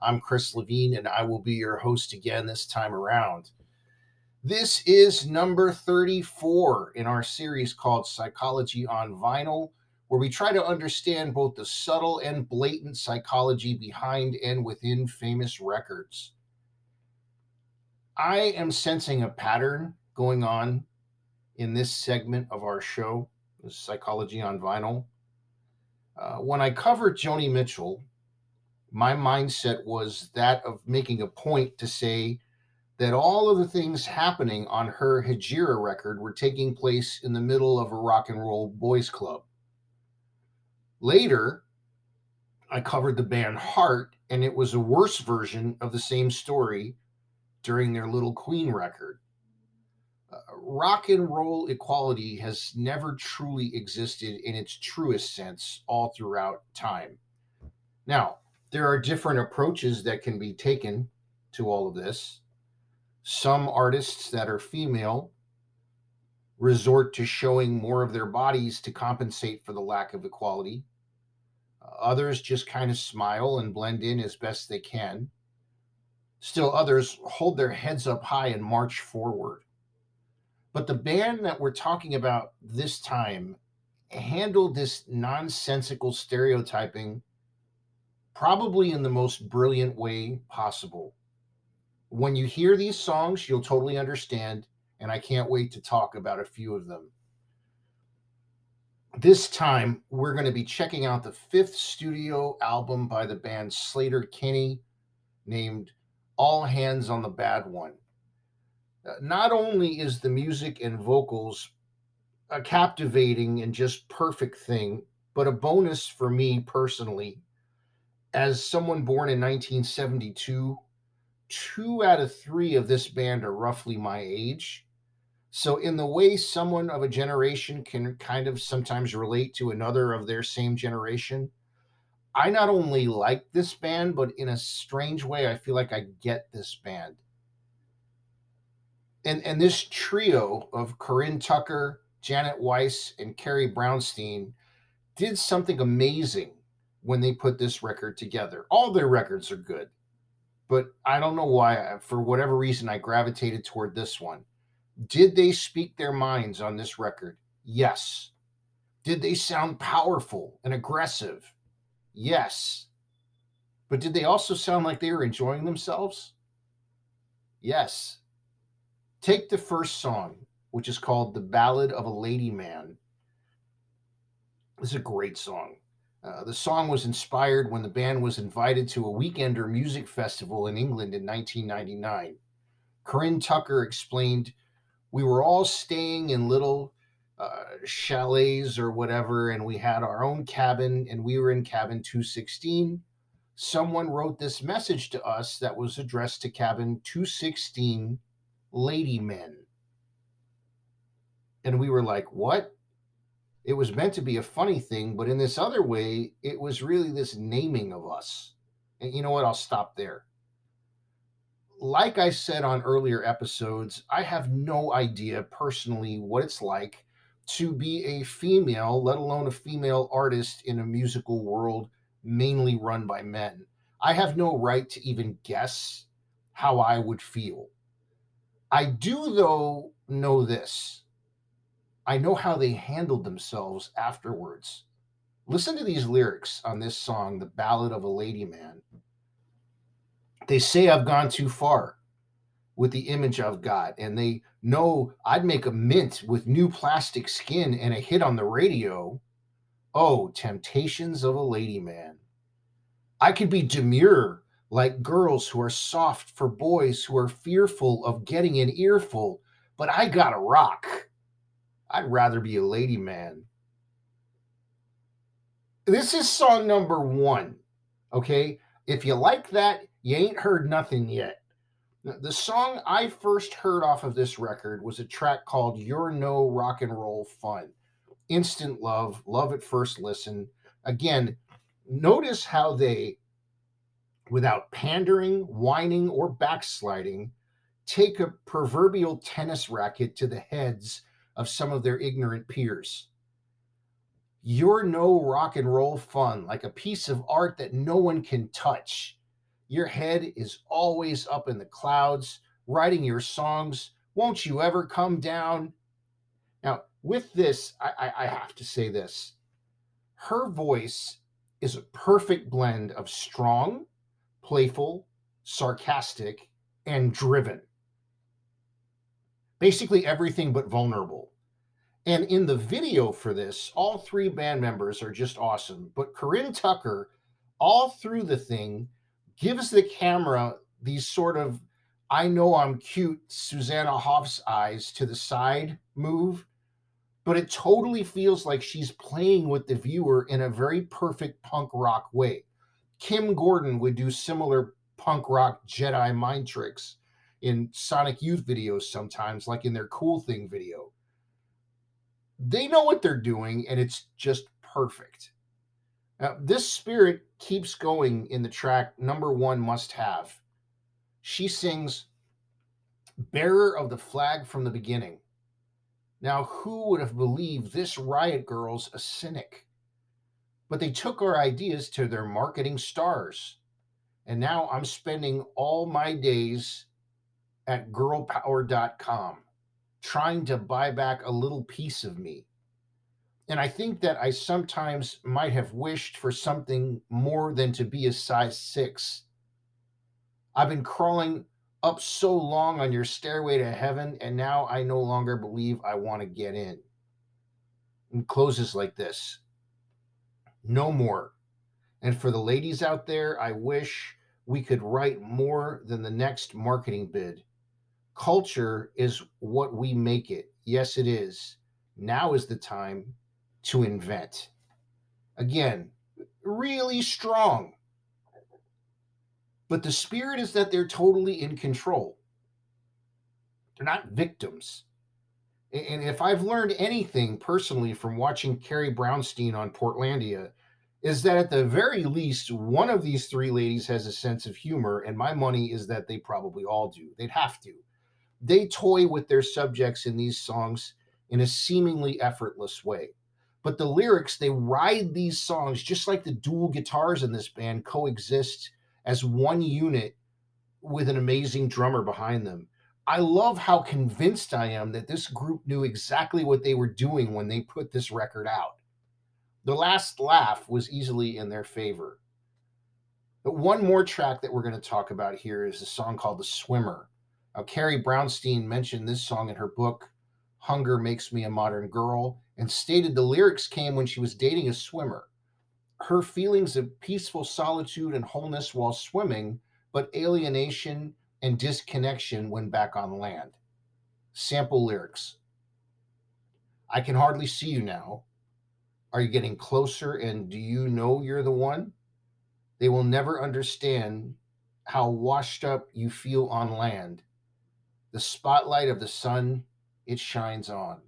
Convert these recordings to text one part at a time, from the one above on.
I'm Chris Levine, and I will be your host again this time around. This is number 34 in our series called Psychology on Vinyl, where we try to understand both the subtle and blatant psychology behind and within famous records. I am sensing a pattern going on in this segment of our show Psychology on Vinyl. Uh, when I covered Joni Mitchell, my mindset was that of making a point to say that all of the things happening on her Hejira record were taking place in the middle of a rock and roll boys club. Later, I covered the band Heart, and it was a worse version of the same story during their Little Queen record uh, rock and roll equality has never truly existed in its truest sense all throughout time. Now, there are different approaches that can be taken to all of this. Some artists that are female resort to showing more of their bodies to compensate for the lack of equality. Others just kind of smile and blend in as best they can. Still, others hold their heads up high and march forward. But the band that we're talking about this time handled this nonsensical stereotyping probably in the most brilliant way possible. When you hear these songs, you'll totally understand, and I can't wait to talk about a few of them. This time, we're going to be checking out the fifth studio album by the band Sleater-Kinney named All Hands on the Bad One. Uh, not only is the music and vocals a captivating and just perfect thing, but a bonus for me personally. As someone born in 1972, two out of three of this band are roughly my age. So, in the way someone of a generation can kind of sometimes relate to another of their same generation, I not only like this band, but in a strange way, I feel like I get this band and and this trio of Corin Tucker, Janet Weiss, and Carrie Brownstein did something amazing when they put this record together. All their records are good, but I don't know why. For whatever reason, I gravitated toward this one. Did they speak their minds on this record? Yes. Did they sound powerful and aggressive? Yes. But did they also sound like they were enjoying themselves? Yes. Take the first song, which is called The Ballad of a Lady Man. This is a great song. Uh, the song was inspired when the band was invited to a weekender music festival in England in 1999. Corin Tucker explained, We were all staying in little uh, chalets or whatever, and we had our own cabin, and we were in cabin 216. Someone wrote this message to us that was addressed to cabin 216 lady men. And we were like, what? It was meant to be a funny thing, but in this other way, it was really this naming of us. And you know what? I'll stop there. Like I said on earlier episodes, I have no idea personally what it's like to be a female, let alone a female artist in a musical world mainly run by men. I have no right to even guess how I would feel. I do, though, know this. I know how they handled themselves afterwards. Listen to these lyrics on this song, The Ballad of a Lady Man. They say I've gone too far with the image I've got, and they know I'd make a mint with new plastic skin and a hit on the radio. Oh, temptations of a lady man. I could be demure like girls who are soft for boys who are fearful of getting an earful, but I gotta rock. I'd rather be a lady man. This is song number one. Okay. If you like that, you ain't heard nothing yet. The song I first heard off of this record was a track called You're No Rock and Roll Fun. Instant love, love at first listen. Again, notice how they, without pandering, whining, or backsliding, take a proverbial tennis racket to the heads of some of their ignorant peers. You're no rock and roll fun, like a piece of art that no one can touch. Your head is always up in the clouds, writing your songs. Won't you ever come down? Now, with this, I, I, have to say this. Her voice is a perfect blend of strong, playful, sarcastic, and driven. Basically, everything but vulnerable. And in the video for this, all three band members are just awesome. But Corin Tucker, all through the thing, gives the camera these sort of I know I'm cute Susanna Hoffs eyes to the side move, but it totally feels like she's playing with the viewer in a very perfect punk rock way. Kim Gordon would do similar punk rock Jedi mind tricks in Sonic Youth videos sometimes, like in their Cool Thing video. They know what they're doing, and it's just perfect. Now, this spirit keeps going in the track number one must have. She sings, Bearer of the flag from the beginning. Now, who would have believed this Riot Girl's a cynic? But they took our ideas to their marketing stars. And now I'm spending all my days at girlpower.com trying to buy back a little piece of me and I think that I sometimes might have wished for something more than to be a size six. I've been crawling up so long on your stairway to heaven, and now I no longer believe I want to get in. And closes like this No more. And for the ladies out there, I wish we could write more than the next marketing bid. Culture is what we make it. Yes, it is. Now is the time to invent. Again, really strong. But the spirit is that they're totally in control. They're not victims. And if I've learned anything personally from watching Carrie Brownstein on Portlandia, is that at the very least, one of these three ladies has a sense of humor, and my money is that they probably all do. They'd have to. They toy with their subjects in these songs in a seemingly effortless way. But the lyrics they ride these songs just like the dual guitars in this band coexist as one unit with an amazing drummer behind them. I love how convinced i am that this group knew exactly what they were doing when they put this record out. The last laugh was easily in their favor. But one more track that we're going to talk about here is a song called the swimmer now carrie brownstein mentioned this song in her book hunger makes me a modern girl and stated the lyrics came when she was dating a swimmer. Her feelings of peaceful solitude and wholeness while swimming, but alienation and disconnection when back on land. Sample lyrics I can hardly see you now. Are you getting closer and do you know you're the one? They will never understand how washed up you feel on land. The spotlight of the sun, it shines on.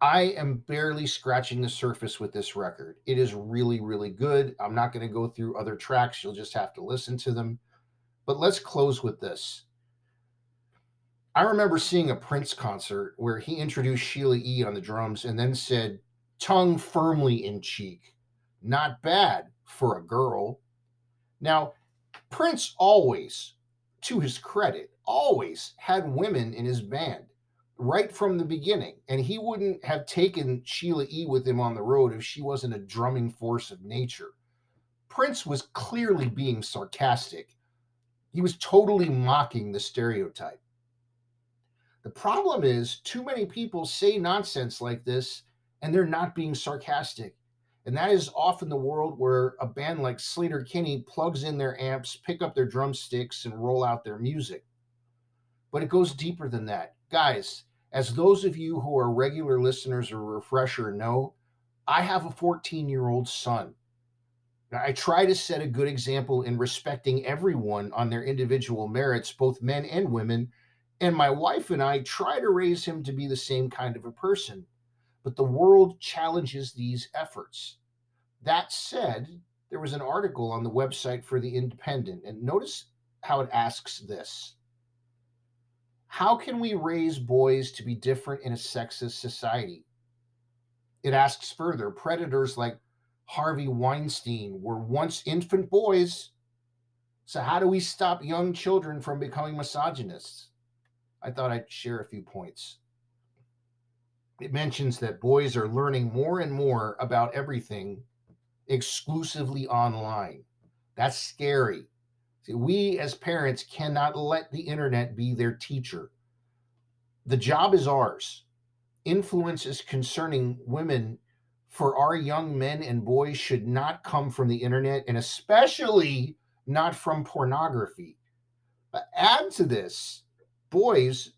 I am barely scratching the surface with this record. It is really, really good. I'm not going to go through other tracks. You'll just have to listen to them. But let's close with this. I remember seeing a Prince concert where he introduced Sheila E. on the drums and then said, tongue firmly in cheek. Not bad for a girl. Now, Prince always, to his credit, always had women in his band right from the beginning. And he wouldn't have taken Sheila E. with him on the road if she wasn't a drumming force of nature. Prince was clearly being sarcastic. He was totally mocking the stereotype. The problem is, too many people say nonsense like this and they're not being sarcastic. And that is often the world where a band like Sleater-Kinney plugs in their amps, pick up their drumsticks, and roll out their music. But it goes deeper than that guys, as those of you who are regular listeners or refresher know, I have a 14 year old son. I try to set a good example in respecting everyone on their individual merits, both men and women. And my wife and I try to raise him to be the same kind of a person. But the world challenges these efforts. That said, there was an article on the website for The Independent, and notice how it asks this How can we raise boys to be different in a sexist society? It asks further predators like Harvey Weinstein were once infant boys. So, how do we stop young children from becoming misogynists? I thought I'd share a few points. It mentions that boys are learning more and more about everything exclusively online. That's scary. See, we as parents cannot let the internet be their teacher. The job is ours. Influence is concerning women for our young men and boys should not come from the internet and especially not from pornography. But add to this, boys,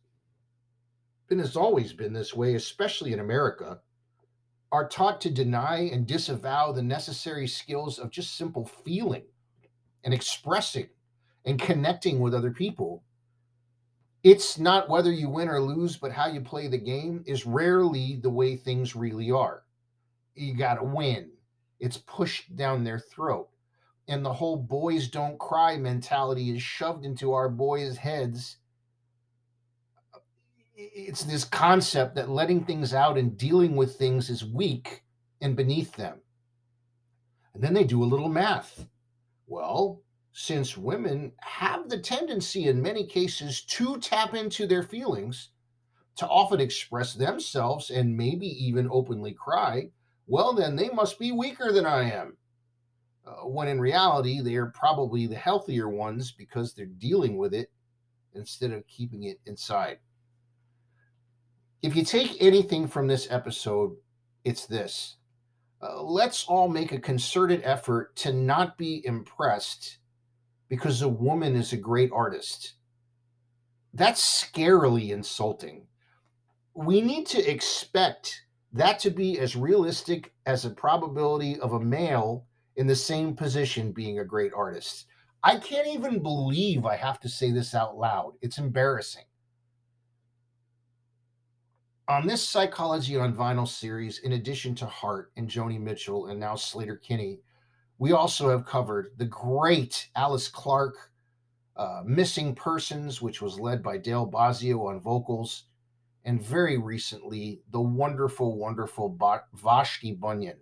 and has always been this way, especially in America, are taught to deny and disavow the necessary skills of just simple feeling and expressing and connecting with other people. It's not whether you win or lose, but how you play the game is rarely the way things really are you got to win. It's pushed down their throat. And the whole boys don't cry mentality is shoved into our boys' heads. It's this concept that letting things out and dealing with things is weak and beneath them. And then they do a little math. Well, since women have the tendency in many cases to tap into their feelings, to often express themselves and maybe even openly cry, well, then they must be weaker than I am. Uh, when in reality, they are probably the healthier ones because they're dealing with it instead of keeping it inside. If you take anything from this episode, it's this. Uh, let's all make a concerted effort to not be impressed because a woman is a great artist. That's scarily insulting. We need to expect that to be as realistic as a probability of a male in the same position being a great artist. I can't even believe I have to say this out loud. It's embarrassing. On this Psychology on Vinyl series, in addition to Heart and Joni Mitchell and now Sleater-Kinney, we also have covered the great Alice Clark, uh, Missing Persons, which was led by Dale Bozzio on vocals, and very recently, the wonderful, wonderful Vashti Bunyan.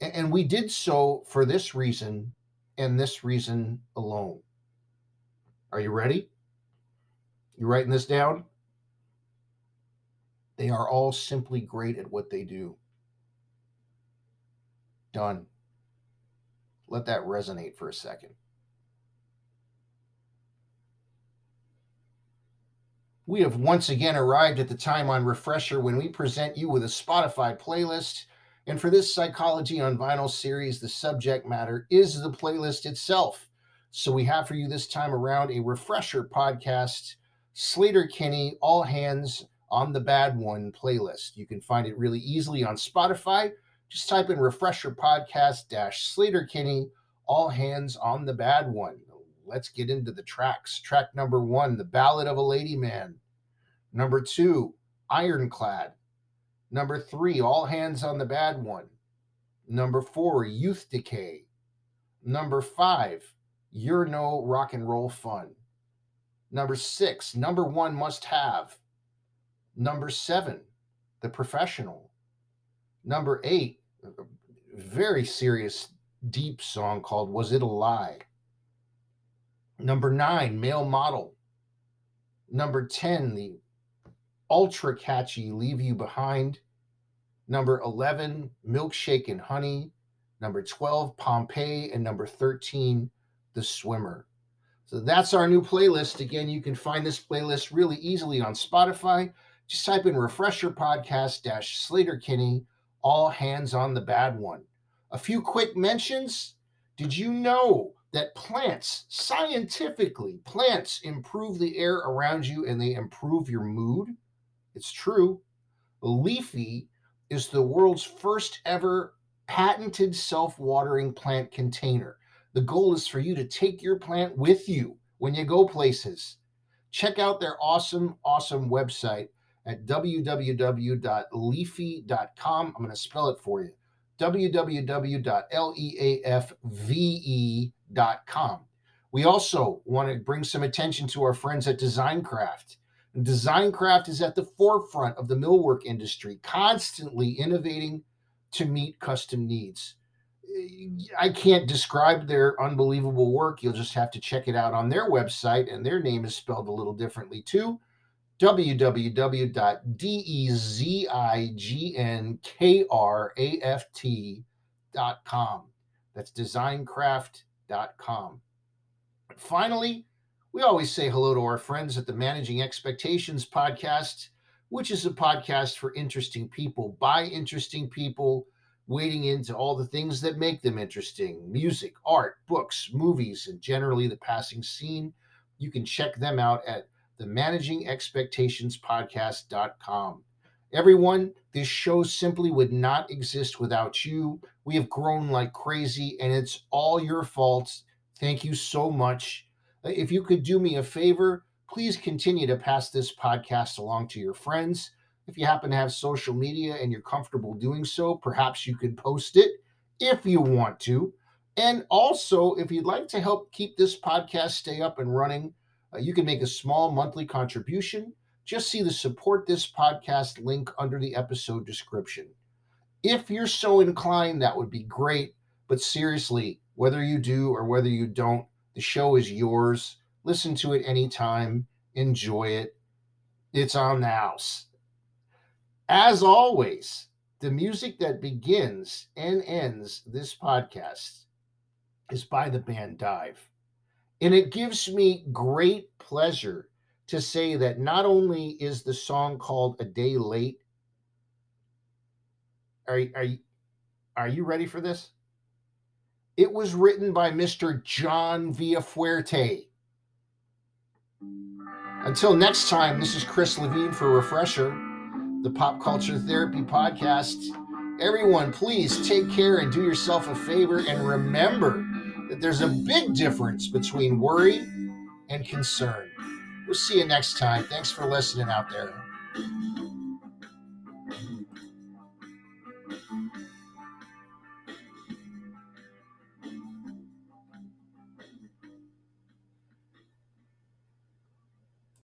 And we did so for this reason and this reason alone. Are you ready? You writing this down? They are all simply great at what they do. Done. Let that resonate for a second. We have once again arrived at the time on Refresher when we present you with a Spotify playlist. And for this Psychology on Vinyl series, the subject matter is the playlist itself. So we have for you this time around a Refresher podcast, Sleater-Kinney, All Hands on the Bad One playlist. You can find it really easily on Spotify. Just type in Refresher Podcast dash Sleater-Kinney, All Hands on the Bad One let's get into the tracks. Track number one, The Ballad of a Lady Man. Number two, Ironclad. Number three, All Hands on the Bad One. Number four, Youth Decay. Number five, You're No Rock and Roll Fun. Number six, Number One Must Have. Number seven, The Professional. Number eight, very serious, deep song called Was It a Lie? Number nine, male model. Number 10, the ultra catchy Leave You Behind. Number 11, Milkshake and Honey. Number 12, Pompeii. And number 13, The Swimmer. So that's our new playlist. Again, you can find this playlist really easily on Spotify. Just type in Refresher Podcast dash Sleater-Kinney, all hands on the bad one. A few quick mentions. Did you know that plants, scientifically, plants improve the air around you and they improve your mood. It's true. Leafy is the world's first ever patented self watering plant container. The goal is for you to take your plant with you when you go places. Check out their awesome, awesome website at www.leafy.com. I'm going to spell it for you www.leafve.com. We also want to bring some attention to our friends at Designcraft. Designcraft is at the forefront of the millwork industry, constantly innovating to meet custom needs. I can't describe their unbelievable work. You'll just have to check it out on their website, and their name is spelled a little differently too www.dezignkraft.com. That's designcraft.com. Finally, we always say hello to our friends at the Managing Expectations podcast, which is a podcast for interesting people by interesting people, wading into all the things that make them interesting music, art, books, movies, and generally the passing scene. You can check them out at the Managing Expectations Podcast.com. Everyone, this show simply would not exist without you. We have grown like crazy, and it's all your fault. Thank you so much. Uh, if you could do me a favor, please continue to pass this podcast along to your friends. If you happen to have social media and you're comfortable doing so, perhaps you could post it if you want to. And also, if you'd like to help keep this podcast stay up and running, uh, you can make a small monthly contribution. Just see the support this podcast link under the episode description. If you're so inclined, that would be great. But seriously, whether you do or whether you don't, the show is yours. Listen to it anytime. Enjoy it. It's on the house. As always, the music that begins and ends this podcast is by the band Dive. And it gives me great pleasure to say that not only is the song called A Day Late, are, are, are you ready for this? It was written by Mr. John Villafuerte. Until next time, this is Chris Levine for Refresher, the Pop Culture Therapy Podcast. Everyone, please take care and do yourself a favor and remember there's a big difference between worry and concern. We'll see you next time. Thanks for listening out there.